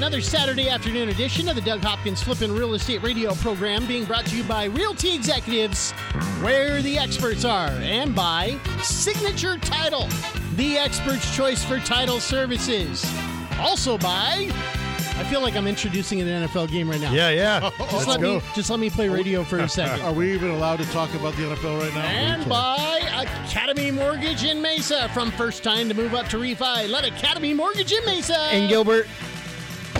Another Saturday afternoon edition of the Doug Hopkins Flippin' Real Estate Radio program being brought to you by Realty Executives, where the experts are, and by Signature Title, the expert's choice for title services. Also by, I feel like I'm introducing an NFL game right now. Yeah, yeah. Just Let's let go. me just let me play radio for a second. Are we even allowed to talk about the NFL right now? And by Academy Mortgage in Mesa. From first time to move up to refi, let Academy Mortgage in Mesa. And Gilbert,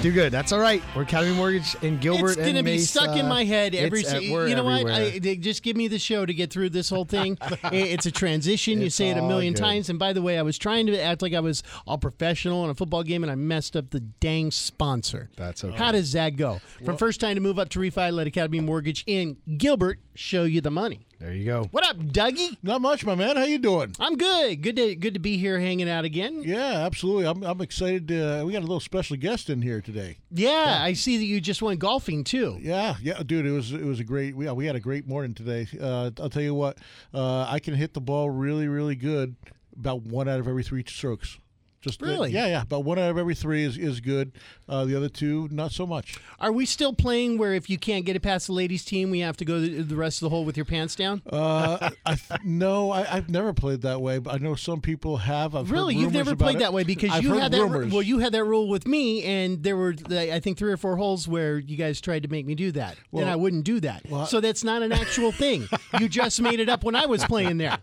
do good. That's all right. We're Academy Mortgage and Gilbert it's gonna and be stuck in my head every. It's, you know what? I, they just give me the show to get through this whole thing. It's a transition. you say it a million good. times. And by the way, I was trying to act like I was all professional in a football game, and I messed up the dang sponsor. That's okay. How does that go? From first time to move up to refi, let Academy Mortgage in Gilbert show you the money. There you go. What up, Dougie? Not much, my man. How you doing? I'm good. Good to good to be here hanging out again. Yeah, absolutely. I'm, I'm excited. To, we got a little special guest in here today. Yeah, I see that you just went golfing too. Yeah, yeah, dude. It was it was a great. We, we had a great morning today. Uh, I'll tell you what. Uh, I can hit the ball really, really good. About one out of every three strokes. Just uh, Really? yeah, yeah. But one out of every three is, is good. Uh, the other two, not so much. Are we still playing where if you can't get it past the ladies' team, we have to go the, the rest of the hole with your pants down? Uh, I th- no, I, I've never played that way, but I know some people have. I've Really, you've never played it. that way because I've you had that. rumors. Well, you had that rule with me, and there were I think three or four holes where you guys tried to make me do that, and Well- I wouldn't do that. well- so that's not an actual thing. You just made it up when I was playing there.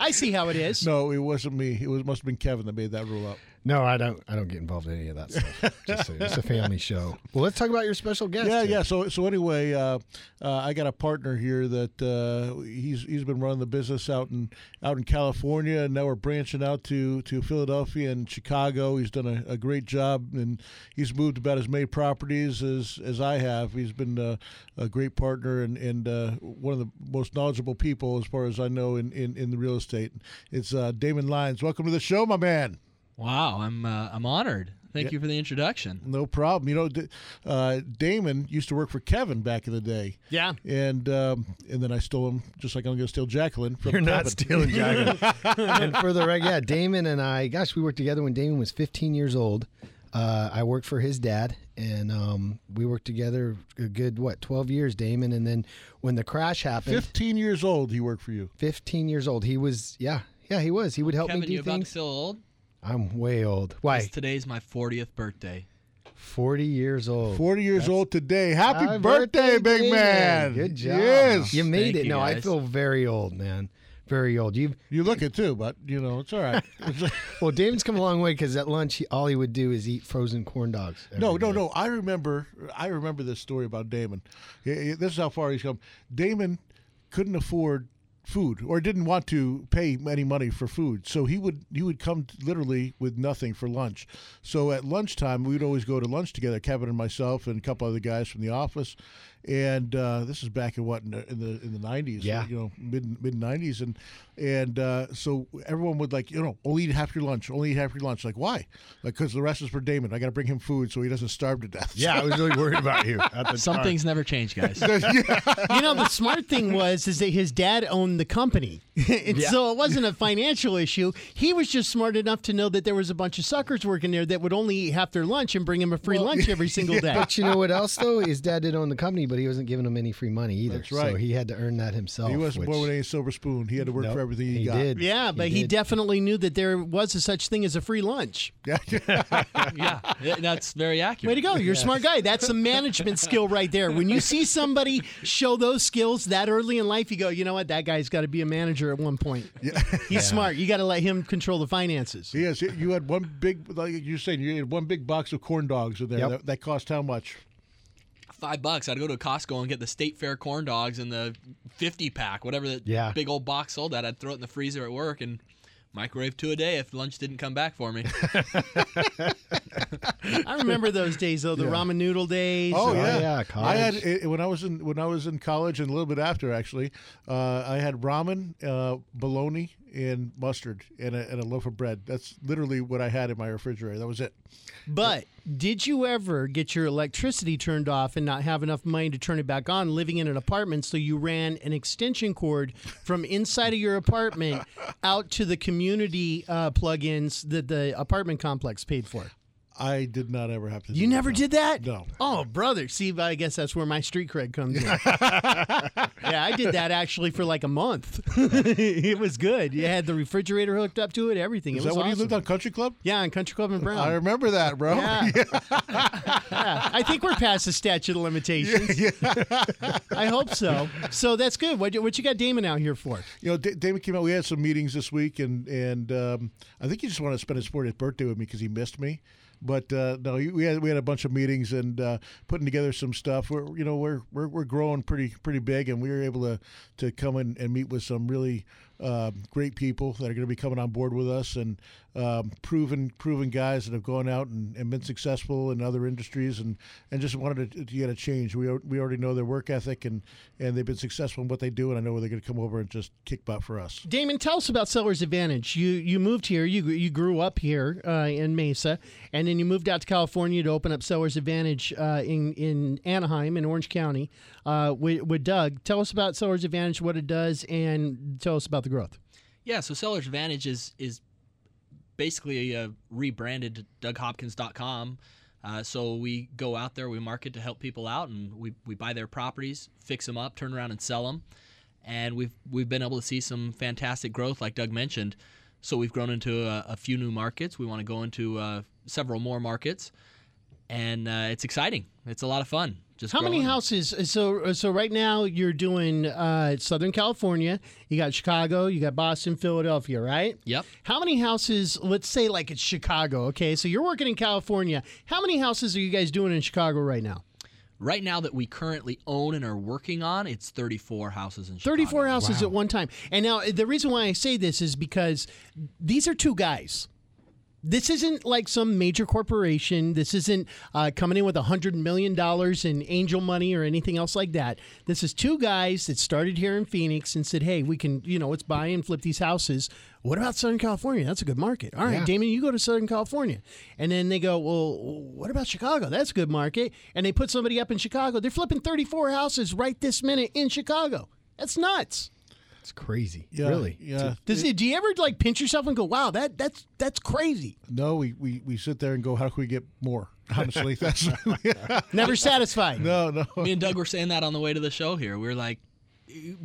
I see how it is. no, it wasn't me. It was must have been Kevin that made that rule up. No, I don't. I don't get involved in any of that stuff. Just it's a family show. Well, let's talk about your special guest. Yeah, yeah. So, so anyway, uh, uh, I got a partner here that uh, he's he's been running the business out in out in California, and now we're branching out to to Philadelphia and Chicago. He's done a, a great job, and he's moved about as many properties as as I have. He's been uh, a great partner and and uh, one of the most knowledgeable people, as far as I know, in in, in the real estate. It's uh, Damon Lyons. Welcome to the show, my man. Wow, I'm uh, I'm honored. Thank you for the introduction. No problem. You know, D- uh, Damon used to work for Kevin back in the day. Yeah. and um, and then I stole him, just like I'm going to steal Jacqueline from You're not stealing Jagger. and for the reg, yeah, Damon and I, gosh, we worked together when Damon was 15 years old. Uh, I worked for his dad, and um, we worked together a good what 12 years, Damon. And then when the crash happened, 15 years old, he worked for you. 15 years old, he was yeah, yeah, he was. He would help Kevin, me do you about things. still old? I'm way old. Why? 'Cause Today's my 40th birthday. 40 years old. 40 years old today. Happy Happy birthday, big Damon. man! Good job. Yes, You made Thank it. you, no, I feel very old, man. Very old. You've you look it too, but you know it's all right. well, Damon's come a long way because at lunch, he, all he would do is eat frozen corn dogs. no, no, day. no. I remember. I remember this story about Damon. Yeah, yeah, This is how far he's come. Damon couldn't afford food or didn't want to pay any money for food. So he would he would come literally with nothing for lunch. So at lunchtime we'd always go to lunch together kevin and myself and a couple other guys from the office and uh, this is back in what in the in the, in the 90s Yeah. you know mid mid 90s and and uh, so everyone would like you know only eat half your lunch only eat half your lunch like why like because the rest is for damon i got to bring him food so he doesn't starve to death Yeah, I was really worried about you at the Some time. things never change, guys. you know, the smart thing was is that his dad owned the company, and Yeah. so it wasn't a financial issue. He was just smart enough to know that there was a bunch of suckers working there that would only eat half their lunch and bring him a free lunch every single day. But you know what else though? His dad did own the company, but he wasn't giving him any free money either. That's right. So he had to earn that himself. he wasn't which- born with any silver spoon he had to work Nope, for everything he, he got did. Yeah, but he, did. definitely knew that there was a such thing as a free lunch. yeah yeah, yeah, that's very accurate. Way to go. You're a smart guy. That's a management skill right there. When you see somebody show those skills that early in life, you go, you know what? That guy's got to be a manager at one point. Yeah. He's smart. You got to let him control the finances. Yes, you had one big, like you're saying, you had one big box of corn dogs in there. Yep. That, that cost how much? Five bucks. I'd go to Costco and get the State Fair corn dogs in the 50 pack, whatever the Yeah. big old box sold at. I'd throw it in the freezer at work and Microwave two a day if lunch didn't come back for me. I remember those days though, the ramen noodle days. Oh Oh, yeah, yeah, I had college. eh, when I was in when I was in college and a little bit after actually. Uh, I had ramen, uh, bologna, and mustard, and a, and a loaf of bread. That's literally what I had in my refrigerator. That was it. But did you ever get your electricity turned off and not have enough money to turn it back on living in an apartment so you ran an extension cord from inside of your apartment out to the community uh, plug-ins that the apartment complex paid for? I did not ever have to. You never that. did that? No. Oh, brother. See, I guess that's where my street cred comes in. yeah, I did that actually for like a month. it was good. You had the refrigerator hooked up to it, everything. Is it was that when awesome. you lived on Country Club? Yeah, on Country Club in Brown. I remember that, bro. Yeah. Yeah. I think we're past the statute of limitations. Yeah. I hope so. So that's good. What, what you got Damon out here for? You know, D- David came out. We had some meetings this week, and and um, I think he just wanted to spend his 40th birthday with me because he missed me. But uh, no, we had we had a bunch of meetings and uh, putting together some stuff. We're you know we're we're, we're growing pretty pretty big, and we were able to to come in and meet with some really uh, great people that are going to be coming on board with us and um, proven proven guys that have gone out and, and been successful in other industries and, and just wanted to, to get a change. We we already know their work ethic and, and they've been successful in what they do, and I know they're going to come over and just kick butt for us. Damon, tell us about Seller's Advantage. You you moved here. You you grew up here uh, in Mesa, and then you moved out to California to open up Seller's Advantage uh, in in Anaheim in Orange County uh, with, with Doug. Tell us about Seller's Advantage, what it does, and tell us about the growth. Yeah, so Seller's Advantage is is basically a rebranded DougHopkins.com. Uh, so we go out there, we market to help people out, and we, we buy their properties, fix them up, turn around and sell them. And we've we've been able to see some fantastic growth, like Doug mentioned. So we've grown into a, a few new markets. We want to go into uh, several more markets, and uh, it's exciting. It's a lot of fun. Just How many houses? So so right now you're doing uh, Southern California. You got Chicago. You got Boston, Philadelphia, right? Yep. How many houses? Let's say like it's Chicago. Okay, so you're working in California. How many houses are you guys doing in Chicago right now? Right now that we currently own and are working on, it's 34 houses in Chicago. 34 houses at one time. And now the reason why I say this is because these are two guys. This isn't like some major corporation. This isn't uh, coming in with a $100 million in angel money or anything else like that. This is two guys that started here in Phoenix and said, hey, we can, you know, let's buy and flip these houses. What about Southern California? That's a good market. All right, Yeah. Damon, you go to Southern California. And then they go, well, what about Chicago? That's a good market. And they put somebody up in Chicago. They're flipping 34 houses right this minute in Chicago. That's nuts. It's crazy. Yeah, Really. Yeah. Does it, do you ever like pinch yourself and go, "Wow, that that's that's crazy"? No, we, we, we sit there and go, how can we get more? Honestly, that's Never satisfied. no, no. Me and Doug were saying that on the way to the show here. We are like,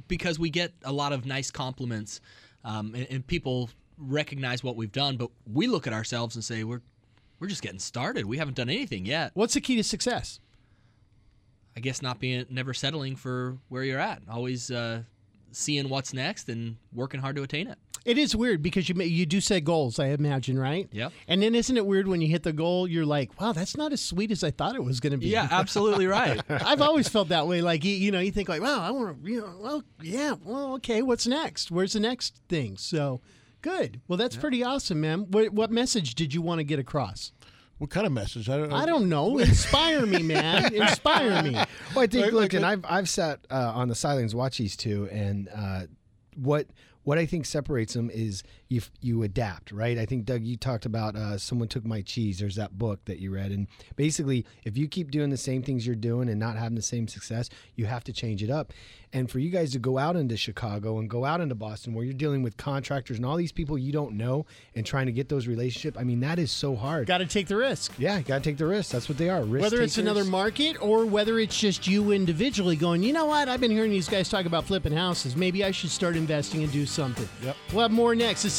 because we get a lot of nice compliments, um, and, and people recognize what we've done, but we look at ourselves and say we're we're just getting started. We haven't done anything yet. What's the key to success? I guess not being never settling for where you're at. Always uh, seeing what's next and working hard to attain it. It is weird because you you do set goals, I imagine, right? Yeah. And then isn't it weird when you hit the goal, you're like, "Wow, that's not as sweet as I thought it was going to be." Yeah, absolutely right. I've always felt that way. Like you, you know, you think like, "Wow, I want to," you know, well, yeah, well, okay, what's next? Where's the next thing? So, good. Well, that's pretty awesome, man. What, what message did you want to get across? What kind of message? I don't know. I don't know. Inspire me, man. Inspire me. Well, I think, Like- look, like and a- I've I've sat uh, on the sidelines watch these two, and uh, what what I think separates them is you you adapt, right? I think Doug, you talked about uh, someone took my cheese. There's that book that you read, and basically, if you keep doing the same things you're doing and not having the same success, you have to change it up. And for you guys to go out into Chicago and go out into Boston, where you're dealing with contractors and all these people you don't know, and trying to get those relationships, I mean, that is so hard. Got to take the risk. yeah, got to take the risk. That's what they are. Risk whether it's another market or whether it's just you individually going, you know what? I've been hearing these guys talk about flipping houses. Maybe I should start investing and do something. Yep. We'll have more next. This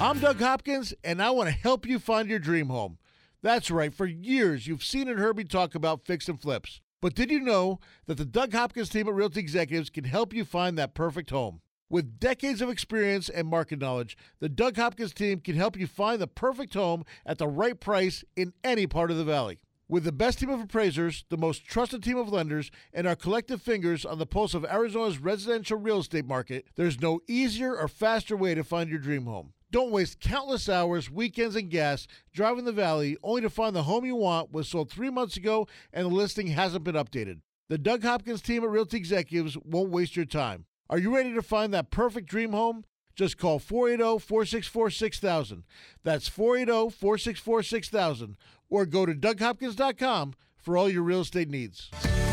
I'm Doug Hopkins, and I want to help you find your dream home. That's right, for years you've seen and heard me talk about fix and flips. But did you know that the Doug Hopkins team at Realty Executives can help you find that perfect home? With decades of experience and market knowledge, the Doug Hopkins team can help you find the perfect home at the right price in any part of the valley. With the best team of appraisers, the most trusted team of lenders, and our collective fingers on the pulse of Arizona's residential real estate market, there's no easier or faster way to find your dream home. Don't waste countless hours, weekends, and gas driving the valley only to find the home you want was sold three months ago and the listing hasn't been updated. The Doug Hopkins team at Realty Executives won't waste your time. Are you ready to find that perfect dream home? Just call oh, 480 464 6000. That's oh, 480 464 6000. Or go to DougHopkins.com for all your real estate needs.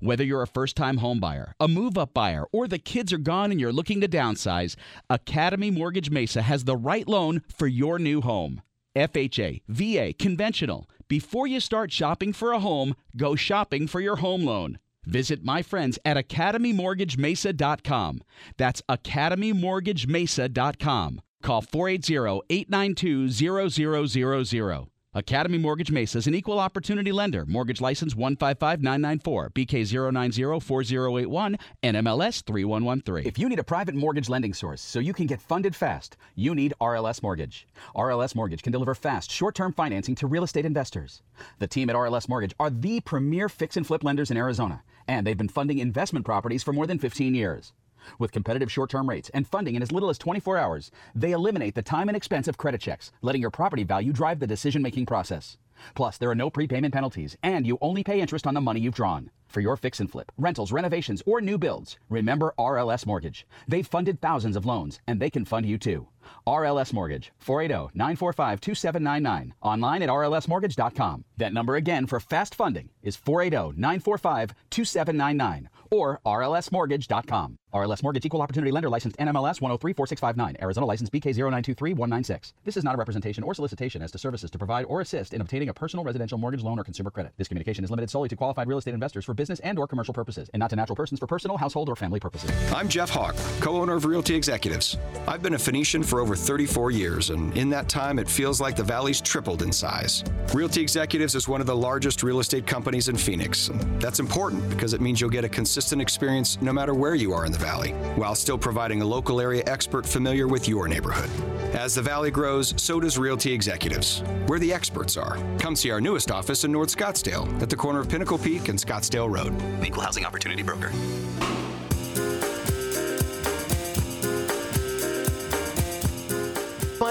Whether you're a first time homebuyer, a move up buyer, or the kids are gone and you're looking to downsize, Academy Mortgage Mesa has the right loan for your new home. FHA, VA, conventional. Before you start shopping for a home, go shopping for your home loan. Visit my friends at academymortgagemesa.com. That's academymortgagemesa.com. Call 480-892-0000. Academy Mortgage Mesa is an equal opportunity lender. Mortgage license 155994, BK0904081, NMLS 3113. If you need a private mortgage lending source so you can get funded fast, you need RLS Mortgage. RLS Mortgage can deliver fast, short term financing to real estate investors. The team at RLS Mortgage are the premier fix and flip lenders in Arizona, and they've been funding investment properties for more than 15 years. With competitive short term rates and funding in as little as 24 hours, they eliminate the time and expense of credit checks, letting your property value drive the decision making process. Plus, there are no prepayment penalties, and you only pay interest on the money you've drawn. For your fix and flip, rentals, renovations, or new builds, remember RLS Mortgage. They've funded thousands of loans, and they can fund you too. RLS Mortgage, 480 945 2799. Online at rlsmortgage.com. That number again for fast funding is 480 945 2799 or rlsmortgage.com. RLS Mortgage Equal Opportunity Lender Licensed NMLS 1034659. Arizona License BK0923196. This is not a representation or solicitation as to services to provide or assist in obtaining a personal residential mortgage loan or consumer credit. This communication is limited solely to qualified real estate investors for business and or commercial purposes and not to natural persons for personal, household, or family purposes. I'm Jeff Hawk, co owner of Realty Executives. I've been a Phoenician for over 34 years, and in that time, it feels like the valley's tripled in size. Realty Executives is one of the largest real estate companies in Phoenix. That's important because it means you'll get a consistent experience no matter where you are in the valley, while still providing a local area expert familiar with your neighborhood. As the valley grows, so does Realty Executives, where the experts are. Come see our newest office in North Scottsdale at the corner of Pinnacle Peak and Scottsdale Road. Equal Housing Opportunity Broker.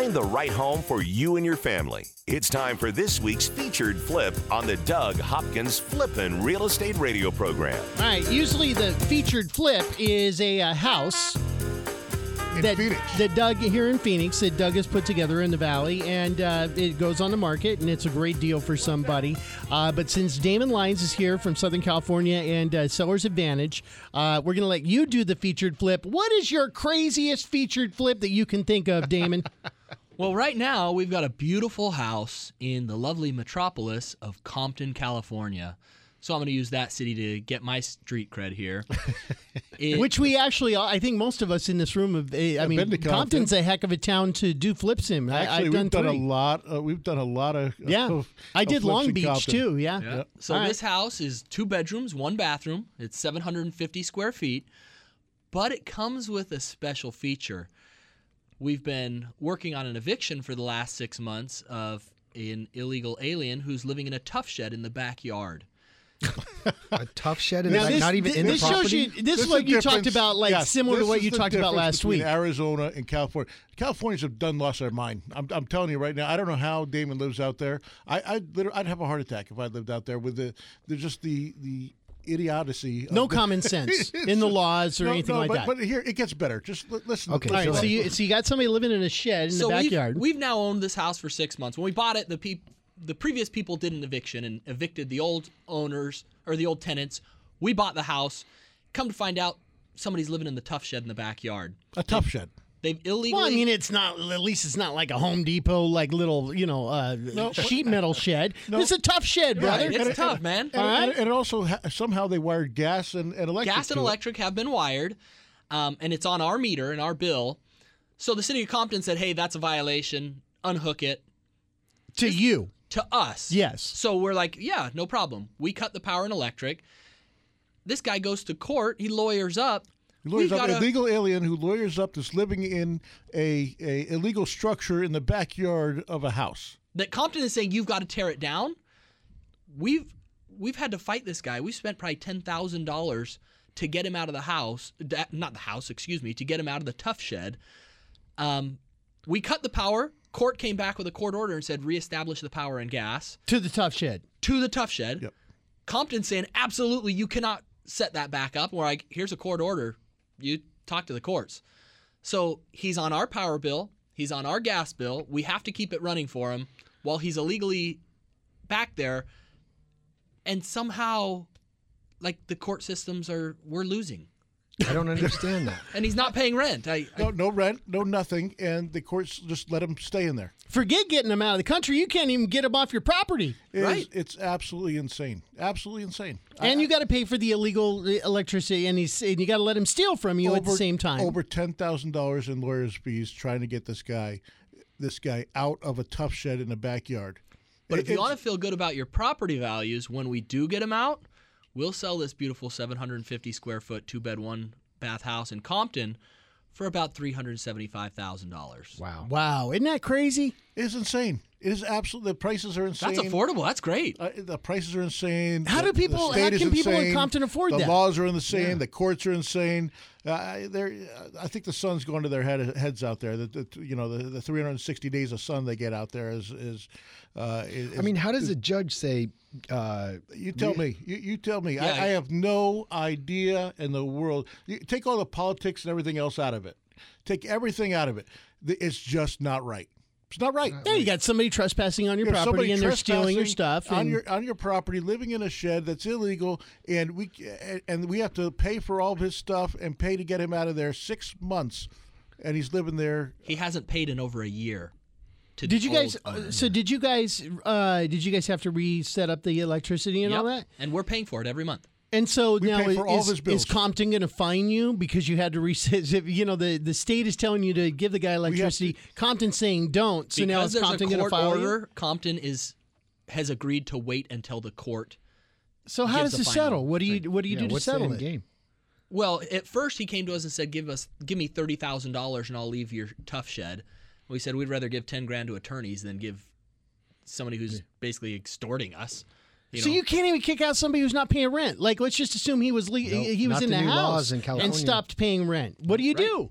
Find the right home for you and your family. It's time for this week's featured flip on the Doug Hopkins Flippin' Real Estate Radio program. All right, usually the featured flip is a, uh house In that, Phoenix. that Doug here in Phoenix that Doug has put together in the valley, and uh, it goes on the market, and it's a great deal for somebody. Uh, but since Damon Lyons is here from Southern California and uh, Sellers Advantage, uh, we're going to let you do the featured flip. What is your craziest featured flip that you can think of, Damon? Well, right now we've got a beautiful house in the lovely metropolis of Compton, California. So I'm going to use that city to get my street cred here. It- Which we actually, I think most of us in this room have. eh, I mean, been to Compton. Compton's a heck of a town to do flips in. I, Actually, I've done we've done three. a lot. Uh, we've done a lot of. Yeah, of- I did Long Beach Compton. too. Yeah. Yeah. So All right. this house is two bedrooms, one bathroom. It's 750 square feet, but it comes with a special feature. We've been working on an eviction for the last six months of an illegal alien who's living in a tough shed in the backyard. A tough shed and Now like this, not even thi- in the this property. shows you. This, This is is what you talked about, like yes, similar to this what is you talked about difference last between week. Arizona and California. Californians have done lost their mind. I'm, I'm telling you right now. I don't know how Damon lives out there. I I'd, I'd have a heart attack if I lived out there with the, the just the the idiocy. No the- common sense in the laws or No, anything no, like but, that. But here it gets better. Just li- listen. Okay, All right, so- so you so you got somebody living in a shed in so the backyard. We've, we've now owned this house for six months. When we bought it, the peop- the previous people did an eviction and evicted the old owners or the old tenants. We bought the house. Come to find out, somebody's living in the tough shed in the backyard. a tough shed. They've illegally. well, I mean, it's not. At least it's not like a Home Depot, like little, you know, uh, sheet metal shed. It's a tough shed, brother. it's tough, man. And, and, and also ha- somehow they wired gas and, and electric. Gas and to it. electric have been wired, um, and it's on our meter and our bill. So the city of Compton said, "Hey, that's a violation. Unhook it." to you, To us, yes. So we're like, "Yeah, no problem." We cut the power and electric. This guy goes to court. He lawyers up. He lawyers up got an illegal alien who lawyers up that's living in a, a illegal structure in the backyard of a house. that Compton is saying you've got to tear it down. We've we've had to fight this guy. We spent probably ten thousand dollars to get him out of the house, not the house, excuse me, to get him out of the tough shed. Um, we cut the power. Court came back with a court order and said reestablish the power and gas To the tough shed. to the tough shed. Yep. Compton saying absolutely you cannot set that back up. We're like, here's a court order. You talk to the courts. So he's on our power bill. He's on our gas bill. We have to keep it running for him while he's illegally back there. And somehow, like the court systems are, we're losing. I don't understand that. And he's not paying rent. I, I No, no rent, no nothing, and the courts just let him stay in there. Forget getting him out of the country. You can't even get him off your property. It is- Right. It's absolutely insane. Absolutely insane. And you got to pay for the illegal uh, electricity, and he's and you got to let him steal from you at the Over- same time. Over ten thousand dollars in lawyers' fees trying to get this guy, this guy out of a tough shed in the backyard. But It- if you want to feel good about your property values, when we do get him out, we'll sell this beautiful 750 square foot two bed one bath house in Compton for about three hundred seventy five thousand dollars. Wow. wow, isn't that crazy? it is insane. It is absolutely. The prices are insane. That's affordable. That's great. Uh, the prices are insane. How The- do people- how state how is can people in. Compton afford the that? The laws are insane. The courts are insane. Uh, they're, I think the sun's going to their head, heads out there. That the, you know the, the 360 days of sun they get out there is is. Uh, is I mean, how does a judge say? Uh, you tell me. You, you tell me. Yeah. I, I have no idea in the world. You take all the politics and everything else out of it. Take everything out of it. It's just not right. It's not right. Yeah, you got somebody trespassing on your You property and they're stealing your trespassing stuff. on and- your on your property, living in a shed that's illegal, and we and we have to pay for all of his stuff and pay to get him out of there six months, and he's living there. He hasn't paid in over a year. To did you guys? owner. So did you guys? Uh, did you guys have to reset up the electricity and all that? And we're paying for it every month. And so We now pay for is, of his bills. is Compton going to fine you because you had to reset? You know, the, the state is telling you to give the guy electricity. Compton's saying don't. So now because is there's Compton going to court file you? order, Compton is has agreed to wait until the court. So how gives does the it settle? What do you What do you yeah, do to what's the settle end it? game? Well, at first he came to us and said, "Give us, give me thirty thousand dollars, and I'll leave your tough shed." We said we'd rather give ten grand to attorneys than give somebody who's basically extorting us. You so know? you can't even kick out somebody who's not paying rent. Like, let's just assume he was le- Nope, he was in the the, house in and stopped paying rent. What do you do?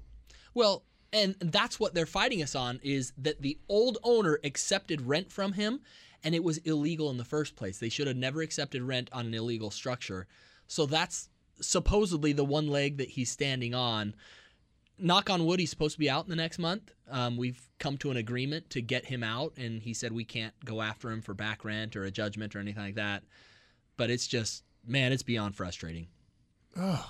Well, and that's what they're fighting us on is that the old owner accepted rent from him and it was illegal in the first place. They should have never accepted rent on an illegal structure. So that's supposedly the one leg that he's standing on. Knock on wood, he's supposed to be out in the next month. Um, we've come to an agreement to get him out, and he said we can't go after him for back rent or a judgment or anything like that. But it's just, man, it's beyond frustrating. Oh,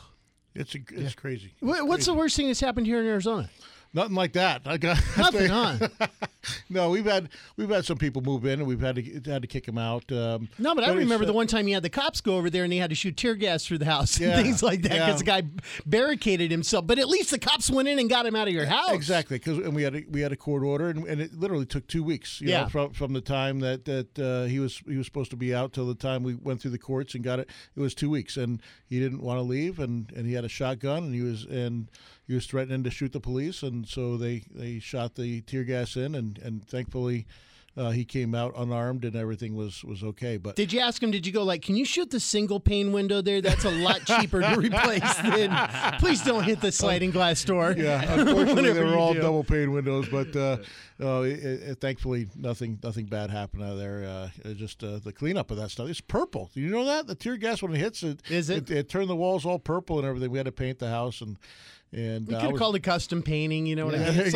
it's a, it's crazy. What, what's the worst thing that's happened here in Arizona? Nothing like that. I got Nothing, huh? no, we've had we've had some people move in, and we've had to had to kick them out. Um, No, but I remember uh, the one time you had the cops go over there and they had to shoot tear gas through the house Yeah, and things like that because yeah. the guy barricaded himself. But at least the cops went in and got him out of your house. Exactly, because and we had a, we had a court order, and, and it literally took two weeks. You Yeah. know, from from the time that that uh, he was he was supposed to be out till the time we went through the courts and got it. It was two weeks, and he didn't want to leave, and, and he had a shotgun, and he was and he was threatening to shoot the police, and so they, they shot the tear gas in, and and thankfully. uh, he came out unarmed and everything was was okay. But Did you ask him? Did you go like, can you shoot the single pane window there? That's a lot cheaper to replace than. Please don't hit the sliding glass door. yeah, unfortunately they were all do. double pane windows, but uh, uh, it, it, thankfully nothing nothing bad happened out of there. Uh, just uh, the cleanup of that stuff. It's purple. Do you know that the tear gas when it hits it Is it? it, it turned the walls all purple and everything. We had to paint the house and and You uh, could have was- called it custom painting. You know what Yeah, I mean? It's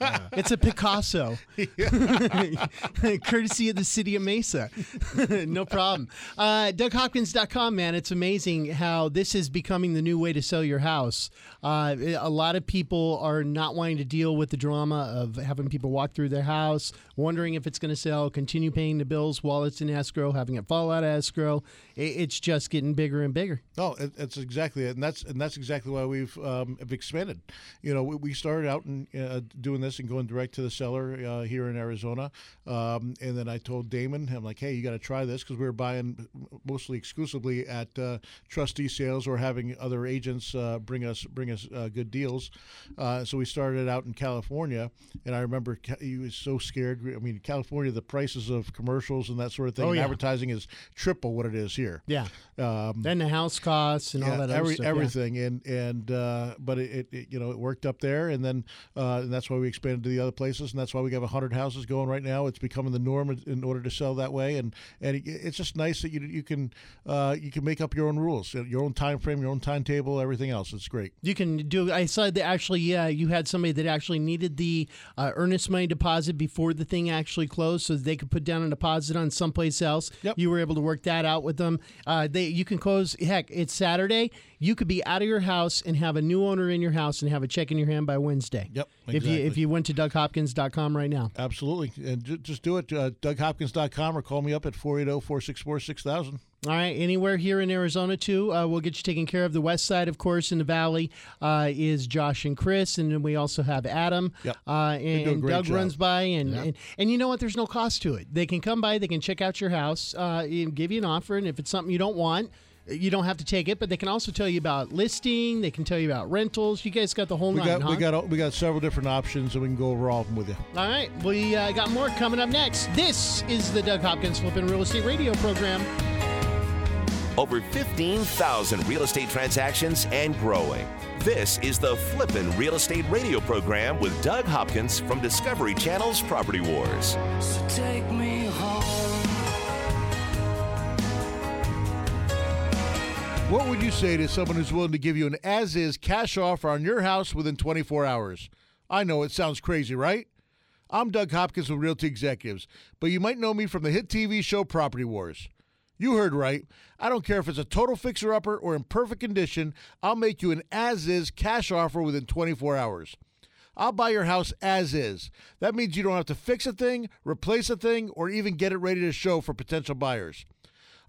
like it's a Picasso, courtesy of the city of Mesa. no problem. Uh, DougHopkins.com, man, it's amazing how this is becoming the new way to sell your house. Uh, a lot of people are not wanting to deal with the drama of having people walk through their house, wondering if it's going to sell, continue paying the bills while it's in escrow, having it fall out of escrow. It, it's just getting bigger and bigger. No, it, that's exactly it, and that's and that's exactly why we've um, have expanded. You know, we, we started out in, uh, doing this and going direct to the seller uh, here in Arizona, um, and then I told Damon, I'm like, hey, you got to try this because we were buying mostly exclusively at uh, trustee sales or having other agents uh, bring us bring us uh, good deals. Uh, so we started out in California, and I remember he was so scared. I mean, California, the prices of commercials and that sort of thing, Oh, yeah. advertising is triple what it is here. Yeah. Um, Then the house costs and all that other every, stuff. yeah. everything, and and uh, but it, it, you know it worked up there, and then uh, and that's why we expanded to the other places, and that's why we have hundred houses going right now. It's becoming the norm in- in order to sell that way, and and it, it's just nice that you you can uh, you can make up your own rules, your own time frame, your own timetable, everything else. It's great. You can do. I saw that actually. Yeah, you had somebody that actually needed the uh, earnest money deposit before the thing actually closed, so they could put down a deposit on someplace else. Yep. You were able to work that out with them. Uh, they you can close. Heck, it's Saturday. You could be out of your house and have a new owner in your house and have a check in your hand by Wednesday. Yep, Exactly. If you if you went to DougHopkins.com right now. Absolutely, and ju- just do it. Uh, DougHopkins.com or call me up at oh, 480-464-6000. All right, anywhere here in Arizona too, uh, we'll get you taken care of. The west side, of course, in the valley uh, is Josh and Chris, and then we also have Adam. Yep. Uh, and, and Doug job. runs by, and, and and you know what? There's no cost to it. They can come by, they can check out your house, uh, and give you an offer, and if it's something you don't want. You don't have to take it, but they can also tell you about listing. They can tell you about rentals. You guys got the whole We nine. got huh? we got we got several different options, and we can go over all of them with you. All right, we uh, got more coming up next. This is the Doug Hopkins Flipping Real Estate Radio program. Over 15,000 real estate transactions and growing. This is the Flippin' Real Estate Radio program with Doug Hopkins from Discovery Channel's Property Wars. So What would you say to someone who's willing to give you an as is cash offer on your house within 24 hours? I know it sounds crazy, right? I'm Doug Hopkins with Realty Executives, but you might know me from the hit TV show Property Wars. You heard right. I don't care if it's a total fixer upper or in perfect condition, I'll make you an as is cash offer within 24 hours. I'll buy your house as is. That means you don't have to fix a thing, replace a thing, or even get it ready to show for potential buyers.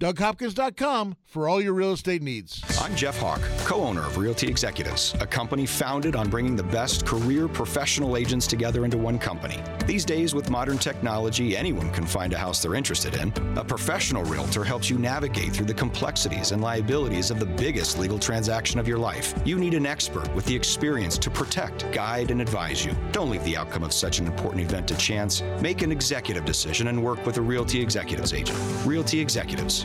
DougHopkins.com for all your real estate needs. I'm Jeff Hawk, co owner of Realty Executives, a company founded on bringing the best career professional agents together into one company. These days, with modern technology, anyone can find a house they're interested in. A professional realtor helps you navigate through the complexities and liabilities of the biggest legal transaction of your life. You need an expert with the experience to protect, guide, and advise you. Don't leave the outcome of such an important event to chance. Make an executive decision and work with a Realty Executives agent. Realty Executives,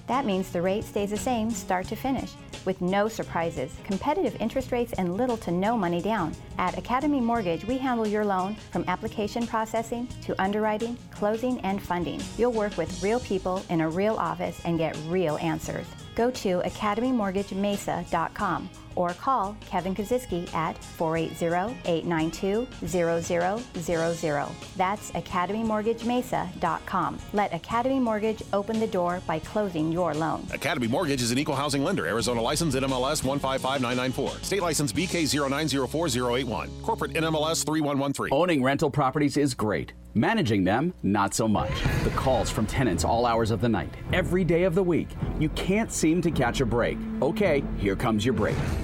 That means the rate stays the same start to finish with no surprises, competitive interest rates, and little to no money down. At Academy Mortgage, we handle your loan from application processing to underwriting, closing, and funding. You'll work with real people in a real office and get real answers. Go to academymortgagemesa.com or call Kevin Kaziski at 480-892-0000. That's academymortgagemesa.com. Let Academy Mortgage open the door by closing your loan. Academy Mortgage is an equal housing lender. Arizona license NMLS 155994. State license BK0904081. Corporate NMLS 3113. Owning rental properties is great. Managing them, not so much. The calls from tenants all hours of the night, every day of the week. You can't seem to catch a break. Okay, here comes your break.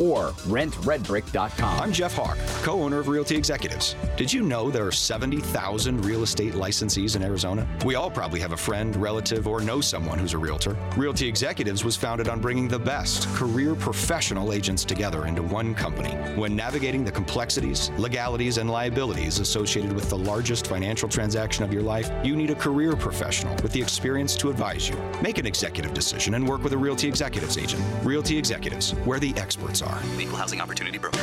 or rentredbrick.com. I'm Jeff Hawk, co owner of Realty Executives. Did you know there are 70,000 real estate licensees in Arizona? We all probably have a friend, relative, or know someone who's a realtor. Realty Executives was founded on bringing the best career professional agents together into one company. When navigating the complexities, legalities, and liabilities associated with the largest financial transaction of your life, you need a career professional with the experience to advise you. Make an executive decision and work with a Realty Executives agent. Realty Executives, where the experts are. Equal Housing Opportunity Broker.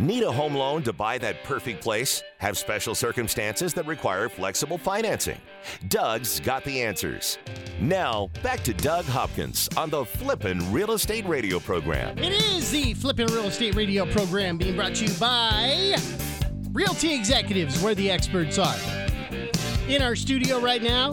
Need a home loan to buy that perfect place? Have special circumstances that require flexible financing? Doug's got the answers. Now, back to Doug Hopkins on the Flippin' Real Estate Radio program. It is the Flippin' Real Estate Radio program being brought to you by Realty Executives, where the experts are. In our studio right now,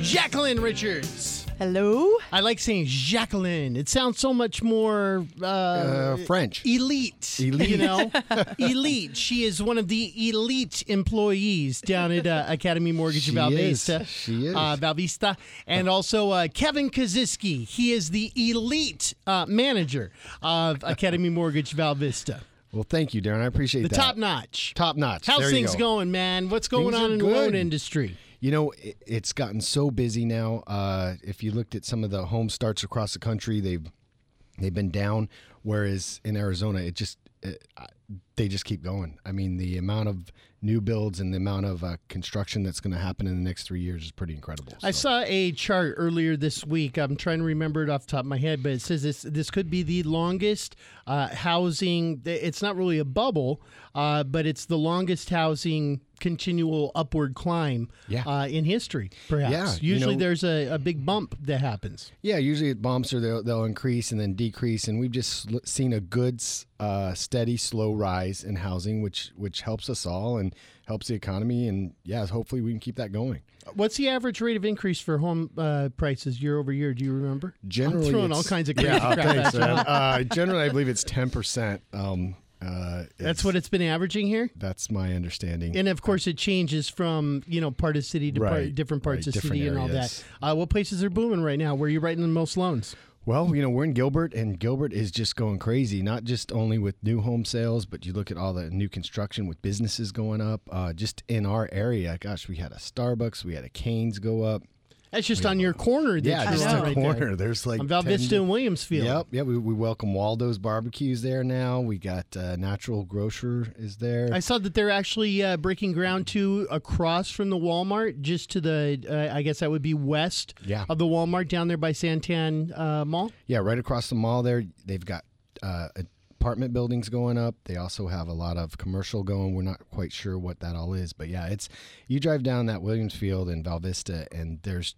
Jacqueline Richards. Hello. I like saying Jacqueline. It sounds so much more uh, Uh, French. elite. Elite. You know, elite. She is one of the elite employees down at uh, Academy Mortgage She Val is. Vista. She is. Uh, Val Vista, and also uh, Kevin Kaziski. He is the elite uh, manager of Academy Mortgage Val Vista. Well, thank you, Darren. I appreciate that. The that. top notch. Top notch. How's There you things go. going, man? What's going Things on are in the loan industry? You know, it, it's gotten so busy now. Uh, if you looked at some of the home starts across the country, they've they've been down. Whereas in Arizona, it just it, they just keep going. I mean, the amount of new builds and the amount of uh, construction that's going to happen in the next three years is pretty incredible. I saw a chart earlier this week. I'm trying to remember it off the top of my head, but it says this this could be the longest uh, housing. It's not really a bubble, uh, but it's the longest housing continual upward climb Yeah. uh, in history. Perhaps. Yeah, you Usually know- there's a, a big bump that happens. Yeah, usually it bumps or they'll, they'll increase and then decrease, and we've just sl- seen a good, uh, steady, slow rise in housing, which which helps us all and helps the economy, and yeah, hopefully we can keep that going. What's the average rate of increase for home uh, prices year over year? Do you remember? Generally, I'm throwing all kinds of crazy yeah, oh, crap you. uh, generally, I believe it's ten percent. Um, uh, That's what it's been averaging here. That's my understanding. And of course, it changes from you know part of city to part, different parts right, of different city and all that. Uh, what places are booming right now? Where are you writing the most loans? Well, you know, we're in Gilbert, and Gilbert is just going crazy. Not just only with new home sales, but you look at all the new construction with businesses going up. Uh, just in our area, gosh, we had a Starbucks, we had a Canes go up. That's just on your corner. That Yeah, just on a right corner. There. There's like on Val Vista and Williamsfield. Yep, yeah. We, we welcome Waldo's barbecues there now. We got uh, Natural Grocer is there. I saw that they're actually uh, breaking ground too across from the Walmart, just to the uh, I guess that would be west Yeah. of the Walmart down there by Santan uh, Mall. Yeah, right across the mall there. They've got uh, apartment buildings going up. They also have a lot of commercial going. We're not quite sure what that all is, but yeah, it's you drive down that Williamsfield and Val Vista, and there's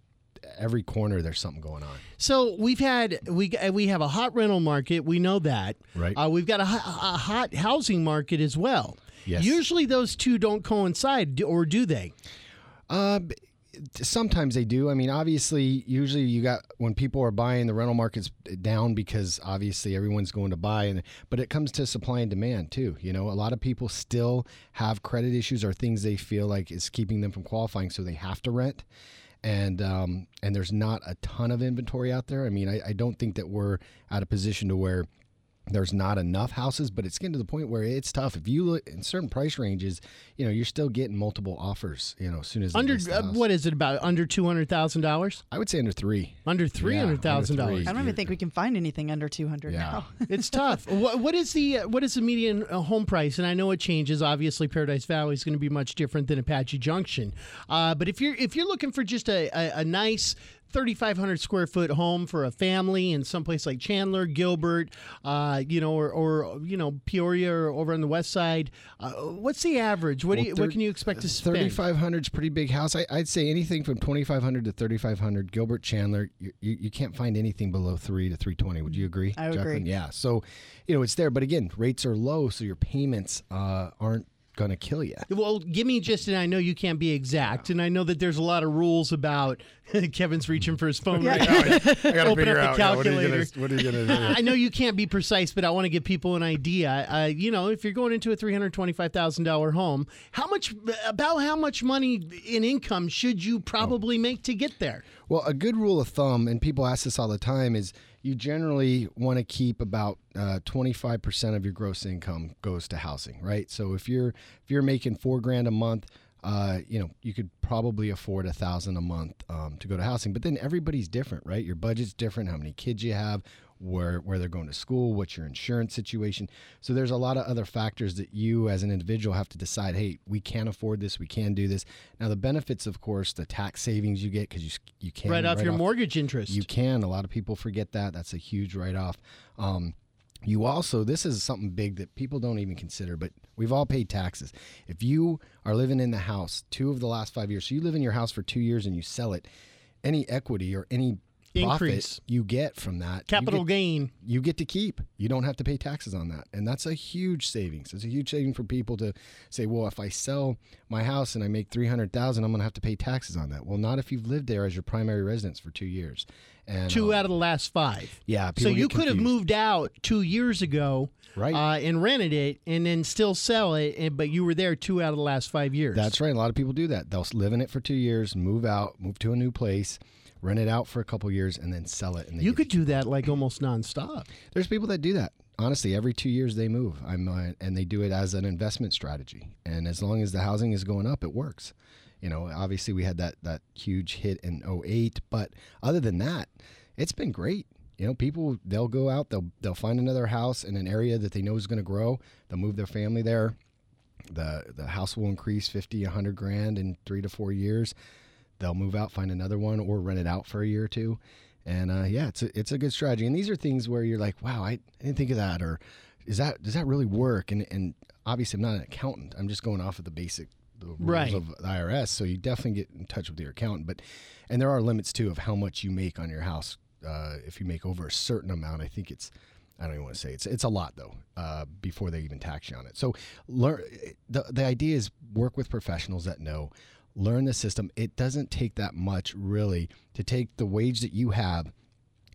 every corner there's something going on. So we've had we we have a hot rental market. We know that. Right. Uh, we've got a, a hot housing market as well. Yes. Usually those two don't coincide, or do they? Uh, sometimes they do. I mean, obviously, usually you got when people are buying, the rental market's down because obviously everyone's going to buy, and but it comes to supply and demand too. You know, a lot of people still have credit issues or things they feel like is keeping them from qualifying, so they have to rent. and um, and there's not a ton of inventory out there. I mean, I, I don't think that we're at a position to where there's not enough houses, but it's getting to the point where it's tough. If you look in certain price ranges, you know, you're still getting multiple offers. You know, as soon as Under uh, what is it about? Under two hundred thousand dollars? I would say under three. Under three hundred thousand dollars. I don't even think we can find anything under 200 now. it's tough. What, what is the uh, what is the median uh, home price? And I know it changes. Obviously, Paradise Valley is going to be much different than Apache Junction. Uh, but if you're if you're looking for just a, a, a nice 3,500 square foot home for a family in someplace like Chandler, Gilbert, uh, you know, or, or you know Peoria or over on the west side. Uh, what's the average? What do you, what can you expect to spend? 3,500 is pretty big house. I, I'd say anything from 2,500 to 3,500. Gilbert Chandler, you, you, you can't find anything below three to 320. Would you agree? I would Jacqueline? agree. Yeah. So, you know, it's there. But again, rates are low, so your payments uh, aren't going to kill you. Well, give me just, and I know you can't be exact, and I know that there's a lot of rules about. Kevin's reaching for his phone right now. I gotta Open figure up the out, yeah, what are you calculator. gonna- what are you gonna do? I know you can't be precise, but I want to give people an idea. Uh, you know, if you're going into a three hundred twenty-five thousand dollar home, how much about how much money in income should you probably make to get there? Well, a good rule of thumb, and people ask this all the time, is you generally want to keep about uh, 25% of your gross income goes to housing, right? So if you're if you're making four grand a month, uh, you know you could probably afford a thousand a month um, to go to housing. But then everybody's different, right? Your budget's different, how many kids you have, where where they're going to school, what's your insurance situation. So there's a lot of other factors that you as an individual have to decide. Hey, we can't afford this, we can do this. Now the benefits, of course, the tax savings you get because you you can write off write your mortgage interest. You can. A lot of people forget that. That's a huge write off. Um, you also, this is something big that people don't even consider, but we've all paid taxes. If you are living in the house two of the last five years, so you live in your house for two years and you sell it, any equity or any Increase. you get from that you Capital get- gain. you get to keep. You don't have to pay taxes on that. And that's a huge savings. It's a huge saving for people to say, well, if I sell my house and I make 300,000, I'm going to have to pay taxes on that. Well, not if you've lived there as your primary residence for 2 years. And Two um, out of the last five. Yeah, So you could have moved out two years ago, Right. uh, and rented it, and then still sell it, and, but you were there two out of the last five years. That's right. A lot of people do that. They'll live in it for 2 years, move out, move to a new place, rent it out for a couple years and then sell it and You could do that like almost nonstop. There's people that do that. Honestly, every two years they move. I'm uh, and they do it as an investment strategy. And as long as the housing is going up, it works. You know, obviously we had that that huge hit in 08, but other than that, it's been great. You know, people they'll go out, they'll they'll find another house in an area that they know is going to grow. They'll move their family there. The the house will increase 50, 100 grand in 3 to 4 years. They'll move out, find another one or rent it out for a year or two. And uh, yeah, it's a, it's a good strategy. And these are things where you're like, wow, I, didn't think of that, or is that does that really work? And and obviously, I'm not an accountant. I'm just going off of the basic the rules Right. of the IRS. So you definitely get in touch with your accountant. But and there are limits too of how much you make on your house. Uh, if you make over a certain amount, I think it's I don't even want to say it's it's a lot though. Uh, before they even tax you on it. So learn the the idea is work with professionals that know. Learn the system. It doesn't take that much really to take the wage that you have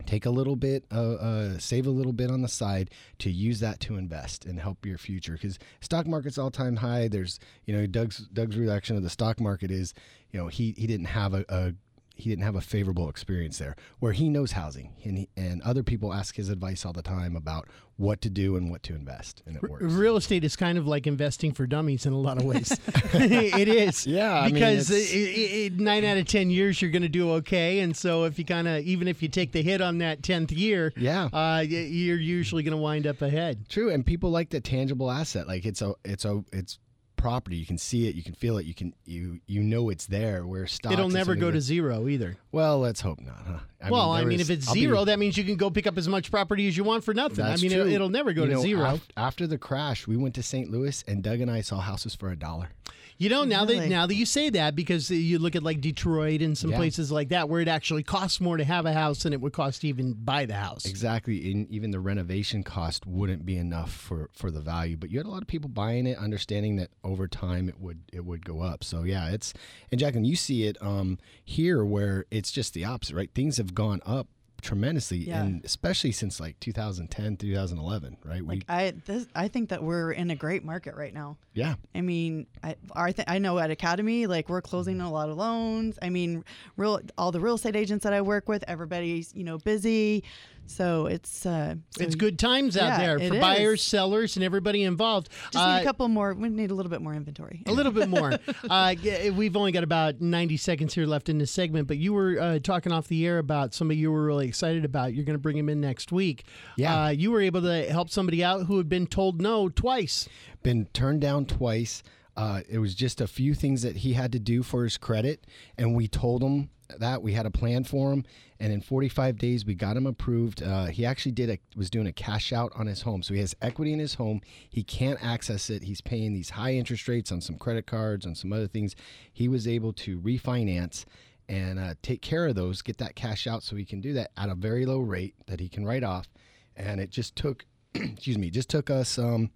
take a little bit uh, uh, save a little bit on the side to use that to invest and help your future because stock market's all time high there's you know doug's doug's reaction of the stock market is you know he he didn't have a, a he didn't have a favorable experience there where he knows housing and, he, and other people ask his advice all the time about what to do and what to invest and it works Real estate is kind of like investing for dummies in a lot of ways. it is. Yeah, I mean, because it's- it, it, it- nine out of ten years you're going to do okay, and so if you kind of even if you take the hit on that tenth year, Yeah. uh, you're usually going to wind up ahead. True, and people like the tangible asset. Like it's a, it's a, it's property. You can see it, you can feel it, you can, you, you know it's there. Where stocks, It'll never go to zero either. Well, let's hope not, huh? well, I mean, is- if it's I'll be- zero, that means you can go pick up as much property as you want for nothing. I mean, it, will never go You to know, zero. af- after the crash, we went to St. Louis, and Doug and I saw houses for a dollar. You know, now that now that you say that, because you look at like Detroit and some Yeah. places like that, where it actually costs more to have a house than it would cost to even buy the house. Exactly, and even the renovation cost wouldn't be enough for for the value. But you had a lot of people buying it, understanding that over time it would it would go up. So yeah, it's and Jacqueline, you see it um, here where it's just the opposite, right? Things have gone up tremendously, Yeah. and especially since like 2010, 2011, right? Like I, this, I think that we're in a great market right now. Yeah. I mean, I, I, th- I know at Academy, like we're closing a lot of loans. I mean, real, all the real estate agents that I work with, everybody's you know busy, so it's uh, so It's good times out Yeah, there for is. buyers, sellers, and everybody involved. Just need Uh, a couple more. We need a little bit more inventory. a little bit more. Uh, we've only got about 90 seconds here left in this segment, but you were uh, talking off the air about somebody you were really excited about. You're going to bring him in next week. Yeah. Uh, you were able to help somebody out who had been told no twice. Been turned down twice. Uh, it was just a few things that he had to do for his credit, and we told him that we had a plan for him. And in 45 days, we got him approved. Uh, he actually did a was doing a cash out on his home, so he has equity in his home. He can't access it. He's paying these high interest rates on some credit cards, on some other things. He was able to refinance and uh, take care of those, get that cash out, so he can do that at a very low rate that he can write off. And it just took, excuse me, just took us um,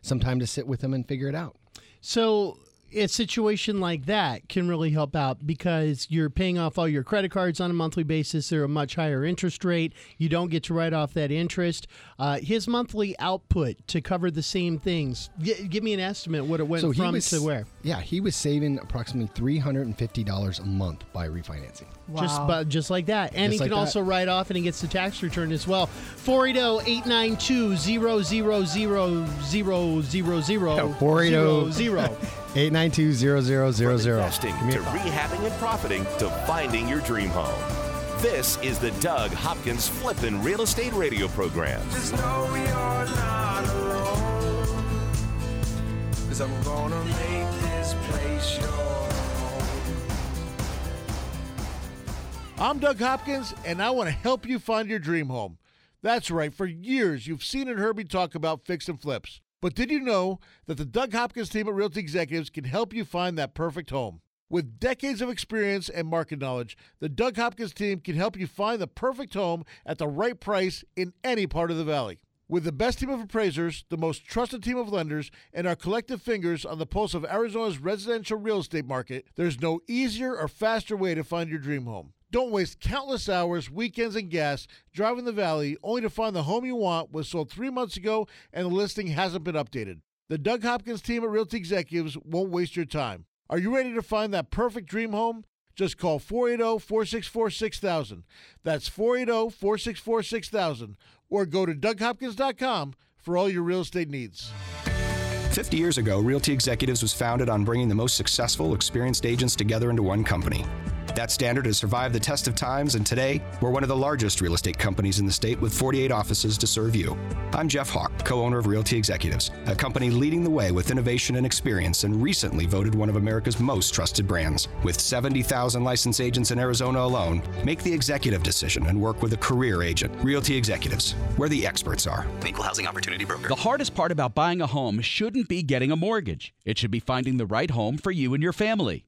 some time to sit with him and figure it out. So a situation like that can really help out because you're paying off all your credit cards on a monthly basis. They're a much higher interest rate. You don't get to write off that interest. Uh, his monthly output to cover the same things. G- give me an estimate what it went so from was to where. Yeah, he was saving approximately three hundred and fifty dollars a month by refinancing. Just, but just like that. And Just he like can that. also write off and he gets the tax return as well. 480 892 000000. 480 892 0000. Investing to rehabbing and profiting to finding your dream home. This is the Doug Hopkins Flippin' Real Estate Radio Program. Just know you're not alone. Cause I'm gonna make this place your I'm Doug Hopkins, and I want to help you find your dream home. That's right, for years you've seen and heard me talk about fix and flips. But did you know that the Doug Hopkins team at Realty Executives can help you find that perfect home? With decades of experience and market knowledge, the Doug Hopkins team can help you find the perfect home at the right price in any part of the valley. With the best team of appraisers, the most trusted team of lenders, and our collective fingers on the pulse of Arizona's residential real estate market, there's no easier or faster way to find your dream home. Don't waste countless hours, weekends, and gas driving the valley only to find the home you want was sold three months ago and the listing hasn't been updated. The Doug Hopkins team at Realty Executives won't waste your time. Are you ready to find that perfect dream home? Just call oh, 480 464 6000. That's oh, 480 464 6000. Or go to DougHopkins.com for all your real estate needs. 50 years ago, Realty Executives was founded on bringing the most successful, experienced agents together into one company. That standard has survived the test of times, and today, we're one of the largest real estate companies in the state with 48 offices to serve you. I'm Jeff Hawk, co owner of Realty Executives, a company leading the way with innovation and experience, and recently voted one of America's most trusted brands. With 70,000 licensed agents in Arizona alone, make the executive decision and work with a career agent. Realty Executives, where the experts are. Equal Housing Opportunity Broker. The hardest part about buying a home shouldn't be getting a mortgage. It should be finding the right home for you and your family.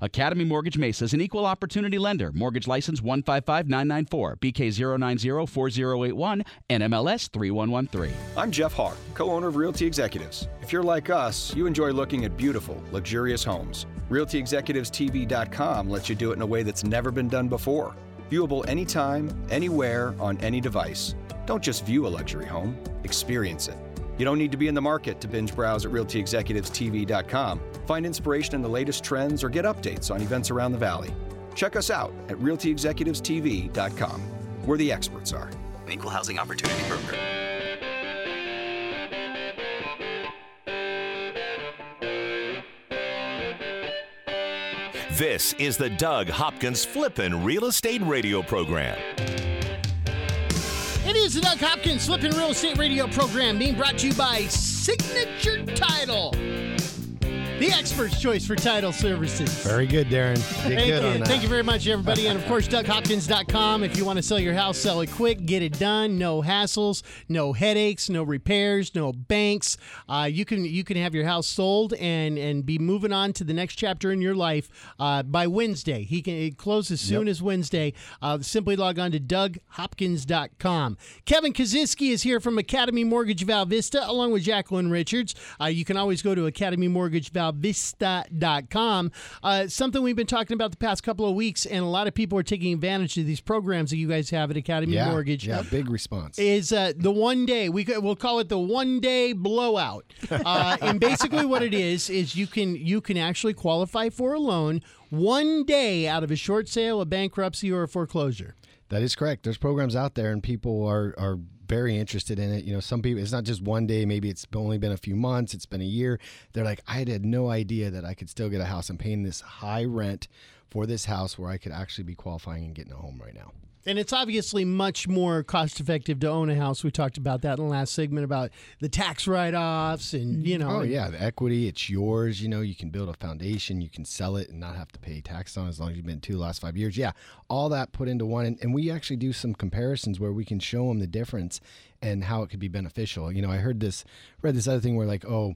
Academy Mortgage Mesa is an equal opportunity lender. Mortgage license 155994, BK0904081, NMLS 3113. I'm Jeff Hawk, co owner of Realty Executives. If you're like us, you enjoy looking at beautiful, luxurious homes. RealtyExecutivesTV.com lets you do it in a way that's never been done before. Viewable anytime, anywhere, on any device. Don't just view a luxury home, experience it. You don't need to be in the market to binge browse at RealtyExecutivesTV.com. Find inspiration in the latest trends or get updates on events around the valley. Check us out at RealtyExecutivesTV.com, where the experts are. An Equal Housing Opportunity Broker. This is the Doug Hopkins Flippin' Real Estate Radio Program. It is the Doug Hopkins Flipping Real Estate Radio program being brought to you by Signature Title, the expert's choice for title services. Very good, Darren. Did Thank good you. Thank you very much, everybody. And of course, DougHopkins.com. If you want to sell your house, sell it quick, get it done. No hassles, no headaches, no repairs, no banks. Uh, you can you can have your house sold and and be moving on to the next chapter in your life uh, by Wednesday. He can it close as soon Yep. as Wednesday. Uh, simply log on to DougHopkins.com. Kevin Kaziski is here from Academy Mortgage Val Vista, along with Jacqueline Richards. Uh, you can always go to AcademyMortgageValVista.com. Uh, something we've been talking about the past couple of weeks, and a lot of people are taking advantage of these programs that you guys have at Academy yeah, Mortgage Yeah, big response. is uh, the one day we we'll call it the one day blowout uh, and basically what it is is you can you can actually qualify for a loan one day out of a short sale a bankruptcy or a foreclosure That is correct. There's programs out there, and people are are very interested in it. You know, some people it's not just one day. Maybe it's only been a few months. It's been a year. They're like, I had no idea that I could still get a house. I'm paying this high rent for this house where I could actually be qualifying and getting a home right now. And it's obviously much more cost effective to own a house we talked about that in the last segment about the tax write-offs and mm-hmm. you know Oh yeah, the equity, it's yours. You know, you can build a foundation, you can sell it and not have to pay tax on it as long as you've been two the last five years. Yeah, all that put into one, and, and we actually do some comparisons where we can show them the difference and how it could be beneficial. You know, I heard this, read this other thing where like, oh,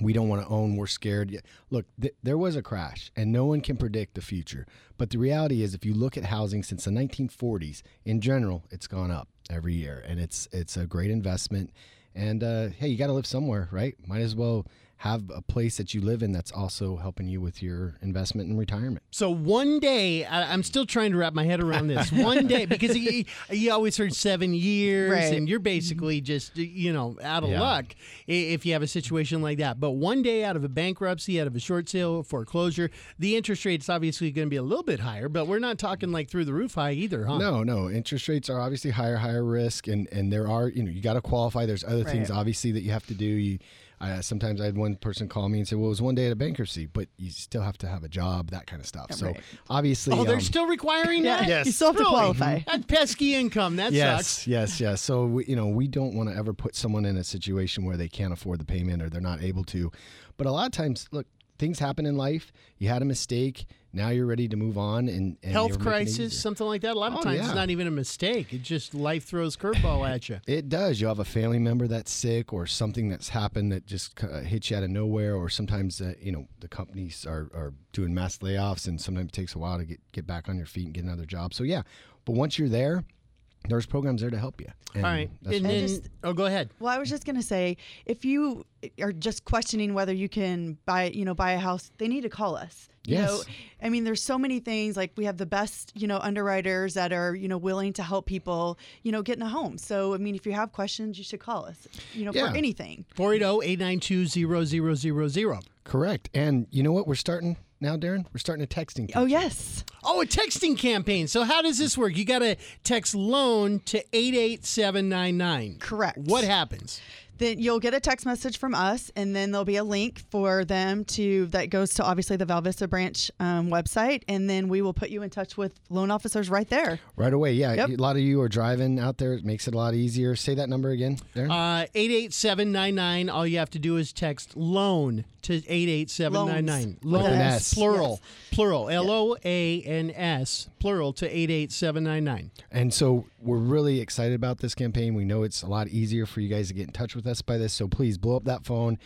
we don't want to own we're scared. Look th- there was a crash and no one can predict the future. But the reality is if you look at housing since the 1940s in general it's gone up every year and it's it's a great investment. And uh, hey you got to live somewhere right? Might as well have a place that you live in that's also helping you with your investment and retirement So one day, I, I'm still trying to wrap my head around this. One day, because you, you always heard seven years, Right. and you're basically just you know out of Yeah. luck if you have a situation like that. But one day, out of a bankruptcy, out of a short sale, foreclosure, the interest rate's obviously going to be a little bit higher, but we're not talking like through the roof high either, huh? No, no. Interest rates are obviously higher, higher risk, and and there are you know you got to qualify. There's other things obviously that you have to do. You uh, sometimes I had one person call me and say, "Well, it was one day at a bankruptcy, but you still have to have a job, that kind of stuff." So Right. obviously, Oh, they're um, still requiring Yeah, that. Yes. you still have to Really? qualify. That pesky income. That yes, sucks. yes, yes. So we, you know, we don't want to ever put someone in a situation where they can't afford the payment or they're not able to. But a lot of times, look, things happen in life. You had a mistake. Now you're ready to move on, and, and Health you're making it crisis, something like that. A lot of Oh, times yeah. it's not even a mistake. It just life throws curveball at you. It does. You have a family member that's sick, or something that's happened that just uh, hits you out of nowhere, or sometimes uh, you know the companies are, are doing mass layoffs, and sometimes it takes a while to get get back on your feet and get another job. So yeah, but once you're there, there's programs there to help you. All right, that's and then just- oh, go ahead. Well, I was just gonna say, if you are just questioning whether you can buy, you know, buy a house, they need to call us. You know, Yes. I mean, there's so many things. Like we have the best, you know, underwriters that are, you know, willing to help people, you know, get in a home. So, I mean, if you have questions, you should call us. You know, Yeah. for anything. 480-892-0000. correct. And you know what? We're starting now, Darren. We're starting a texting. Oh, campaign. Oh yes. Oh, a texting campaign. So how does this work? You got to text loan to 88799. Correct. What happens? Then you'll get a text message from us, and then there'll be a link for them to that goes to obviously the Val Vista branch um, website, and then we will put you in touch with loan officers right there. Right away. Yeah. Yep. A lot of you are driving out there. It makes it a lot easier. Say that number again, Darren. Uh, 88799. All you have to do is text loan to 88799. Loans. With an Loans, S. plural. Plural. L O A N S, plural to 88799. And so we're really excited about this campaign. We know it's a lot easier for you guys to get in touch with us by this. So please blow up that phone,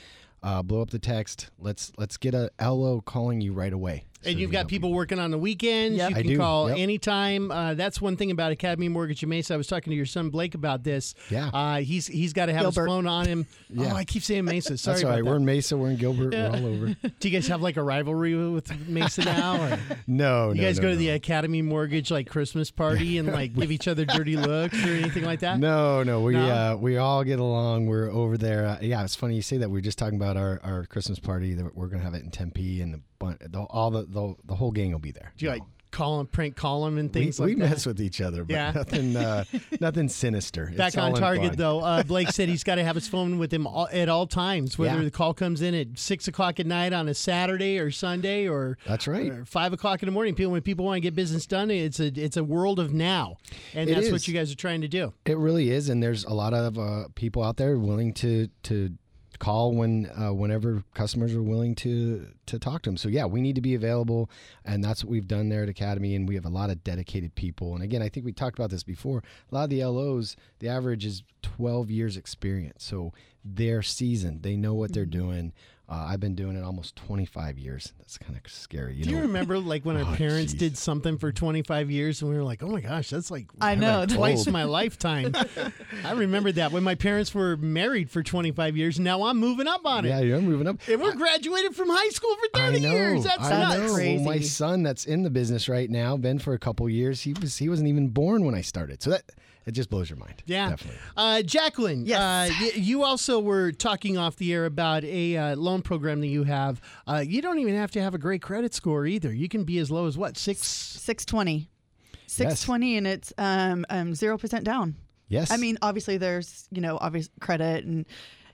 uh, blow up the text. Let's let's get a LO calling you right away. So And we you've can got help people working on the weekends. Yep. You I can do, call yep. anytime. Uh, that's one thing about Academy Mortgage in Mesa. I was talking to your son Blake about this. Yeah. Uh, he's he's got to have Gilbert. his phone on him. Yeah. Oh, I keep saying Mesa. Sorry That's all about right. that. We're in Mesa. We're in Gilbert. We're all over. Do you guys have like a rivalry with Mesa now? Or No, you no, guys no, go to the Academy Mortgage like Christmas party and like give each other dirty looks or anything like that? No, no, we No? Uh, we all get along. We're over there. Uh, yeah, it's funny you say that. We are just talking about our, our Christmas party that we're gonna have it in Tempe, and the, bun- the all the, the the whole gang will be there. Do you like call him, prank call him, and things we like that. mess with each other, but Yeah. nothing, uh, nothing sinister. It's Back all on target though. Uh, Blake said he's got to have his phone with him all, at all times, whether Yeah. the call comes in at six o'clock at night on a Saturday or Sunday or That's right. or five o'clock in the morning. People when people want to get business done, it's a it's a world of now, and It that's is. what you guys are trying to do. It really is, and there's a lot of uh, people out there willing to to call when uh, whenever customers are willing to to talk to them. So yeah, we need to be available, and that's what we've done there at Academy. And we have a lot of dedicated people. And again, I think we talked about this before. A lot of the LOs, the average is 12 years experience, so they're seasoned. They know what they're Mm-hmm. doing. Uh, I've been doing it almost 25 years. That's kind of scary. You Do know, you remember like when our Oh, parents jeez. did something for 25 years and we were like, oh my gosh, that's like I know. twice my lifetime. I remember that when my parents were married for 25 years. and Now I'm moving up on it. Yeah, you're moving up. And we're graduated from high school for I 30 know. years. That's I nuts. know. Well, Crazy. my son, that's in the business right now, been for a couple years. He was he wasn't even born when I started. So that it just blows your mind. Yeah. definitely. Uh, Jacqueline, Yes. uh, y- you also were talking off the air about a uh, loan program that you have. Uh, you don't even have to have a great credit score either. You can be as low as what, six? 620. 620 and it's um um 0% down. Yes. I mean, obviously there's, you know, obvious credit and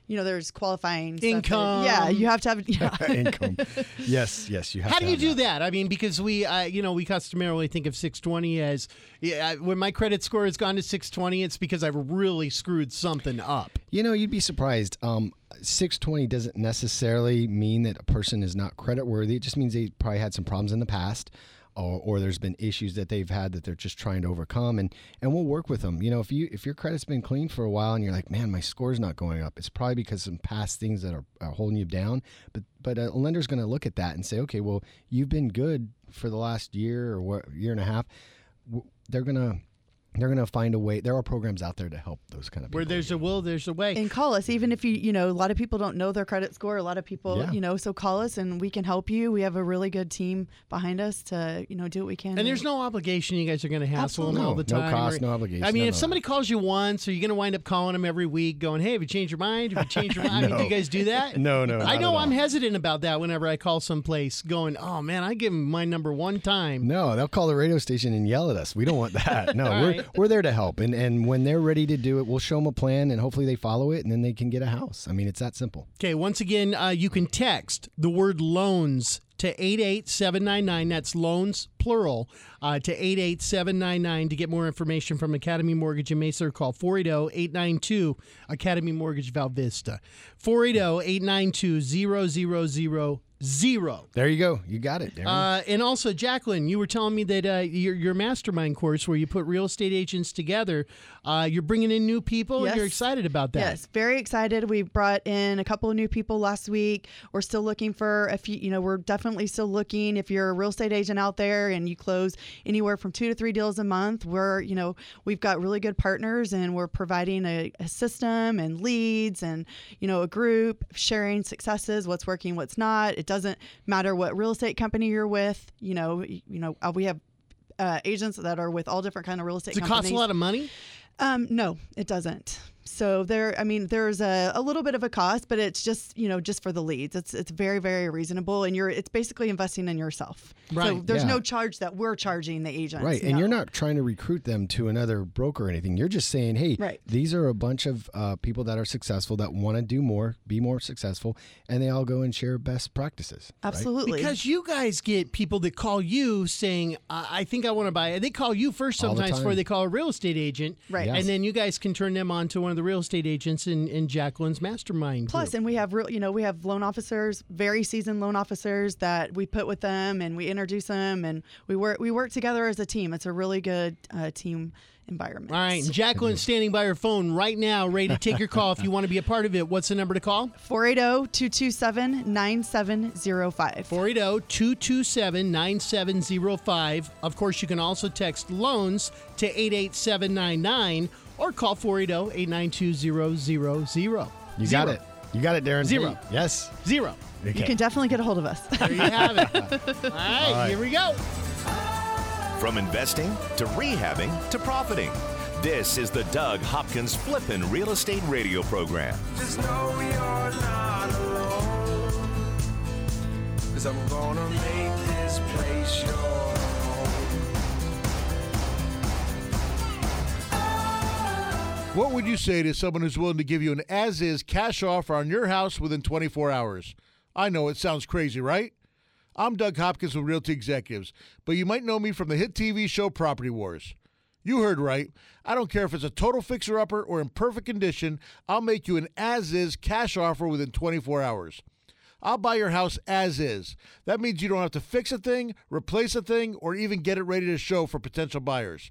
you know, there's qualifying stuff that- Income. yeah, you have to have yeah. income. Yes, yes. You have. How to do you have do that? I mean, because we, uh, you know, we customarily think of 620 as yeah, I- when my credit score has gone to 620, it's because I've really screwed something up. You know, you'd be surprised. Um, 620 doesn't necessarily mean that a person is not credit worthy. It just means they probably had some problems in the past. Or, or there's been issues that they've had that they're just trying to overcome and and we'll work with them you know if you if your credit's been clean for a while and you're like man my score's not going up it's probably because some past things that are, are holding you down but but a lender's going to look at that and say okay well you've been good for the last year or what year and a half. They're going to they're going to find a way there are programs out there to help those kind of people Where there's a will, there's a way. And call us, even if you, you know, a lot of people don't know their credit score. A lot of people, Yeah. you know, so call us and we can help you. We have a really good team behind us to, you know, do what we can. And there's no obligation. You guys are going to hassle them Absolutely. all the No, no cost, or- no obligation, I mean, none if of somebody calls you once, are you going to wind up calling them every week, going, "Hey, have you changed your mind? Have you changed your mind?" I mean, do you guys do that? No, no, I know I'm hesitant about that whenever I call someplace, going, "Oh man, I give them my number one time." No, they'll call the radio station and yell at us. We don't want that. No, we're right. we're there to help, and and when they're ready to do it, we'll show them a plan, and hopefully they follow it, and then they can get a house. I mean, it's that simple. Okay, once again, uh, you can text the word loans to 88799. That's loans, plural, uh, to 88799 to get more information from Academy Mortgage in Mesa call 480 892 Academy Mortgage Val Vista. 480 892 0000. There you go. You got it, Uh, and also, Jacqueline, you were telling me that uh, your, your mastermind course where you put real estate agents together, uh, you're bringing in new people and Yes. you're excited about that. Yes, very excited. We brought in a couple of new people last week. We're still looking for a few, you know, we're definitely still looking. If you're a real estate agent out there and you close anywhere from two to three deals a month, we're, you know, we've got really good partners and we're providing a, a system and leads and, you know, a group sharing successes, what's working, what's not. It doesn't matter what real estate company you're with. You know, you know, uh, we have uh, agents that are with all different kind of real estate Does it companies. cost a lot of money? Um, no, it doesn't. So there, I mean, there's a, a little bit of a cost, but it's just you know just for the leads. It's it's very very reasonable, and you're it's basically investing in yourself. So Right. there's Yeah. no charge that we're charging the agents. Right, and no. you're not trying to recruit them to another broker or anything. You're just saying, hey, Right. these are a bunch of uh, people that are successful that want to do more, be more successful, and they all go and share best practices. right? absolutely Because you guys get people that call you saying, I, I think I want to buy it. They call you first All the sometimes before they call a real estate agent. Right. Yes. And then you guys can turn them on to one of the real estate agents in, in Jacqueline's mastermind. Plus, and we have real, you know, we have loan officers, very seasoned loan officers that we put with them, and we introduce them, and we work we work together as a team. It's a really good uh, team environment. All right. Jacqueline's standing by her phone right now, ready to take your call. If you want to be a part of it, what's the number to call? 480-227-9705. 480 227 9705. Of course, you can also text loans to 88799 or call 480 892 0000. You got it. You got it, Darren. Zero. Hey, yes. Zero. Okay. You can definitely get a hold of us. There you have it. All right, right. here we go. From investing to rehabbing to profiting. This is the Doug Hopkins Flippin' Real Estate Radio Program. Just know you're not alone. Cause I'm gonna make this place your What would you say to someone who's willing to give you an as is cash offer on your house within 24 hours? I know it sounds crazy, right? I'm Doug Hopkins with Realty Executives, but you might know me from the hit TV show Property Wars. You heard right. I don't care if it's a total fixer upper or in perfect condition, I'll make you an as is cash offer within 24 hours. I'll buy your house as is. That means you don't have to fix a thing, replace a thing, or even get it ready to show for potential buyers.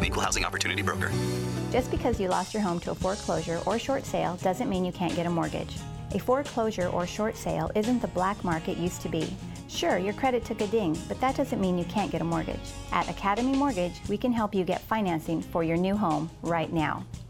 Equal Housing Opportunity Broker. Just because you lost your home to a foreclosure or short sale doesn't mean you can't get a mortgage. A foreclosure or short sale isn't the black market used to be. Sure, your credit took a ding, but that doesn't mean you can't get a mortgage. At Academy Mortgage, we can help you get financing for your new home right now.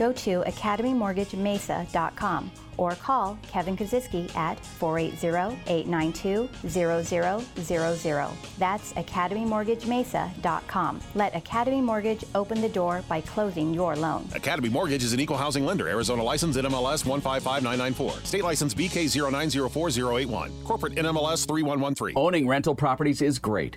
Go to academymortgagemesa.com or call Kevin Kaziski at 480-892-0000. That's academymortgagemesa.com. Let Academy Mortgage open the door by closing your loan. Academy Mortgage is an equal housing lender. Arizona license NMLS 155994. State license BK0904081. Corporate NMLS 3113. Owning rental properties is great.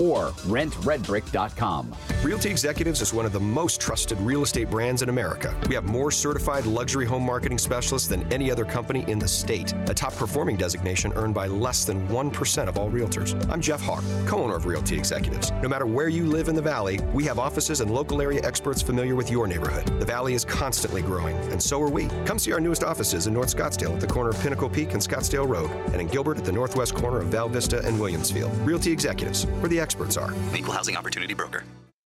or rentredbrick.com. Realty Executives is one of the most trusted real estate brands in America. We have more certified luxury home marketing specialists than any other company in the state, a top performing designation earned by less than 1% of all realtors. I'm Jeff Hawk, co owner of Realty Executives. No matter where you live in the Valley, we have offices and local area experts familiar with your neighborhood. The Valley is constantly growing, and so are we. Come see our newest offices in North Scottsdale at the corner of Pinnacle Peak and Scottsdale Road, and in Gilbert at the northwest corner of Val Vista and Williamsfield. Realty Executives, where the experts are. Equal Housing Opportunity Broker.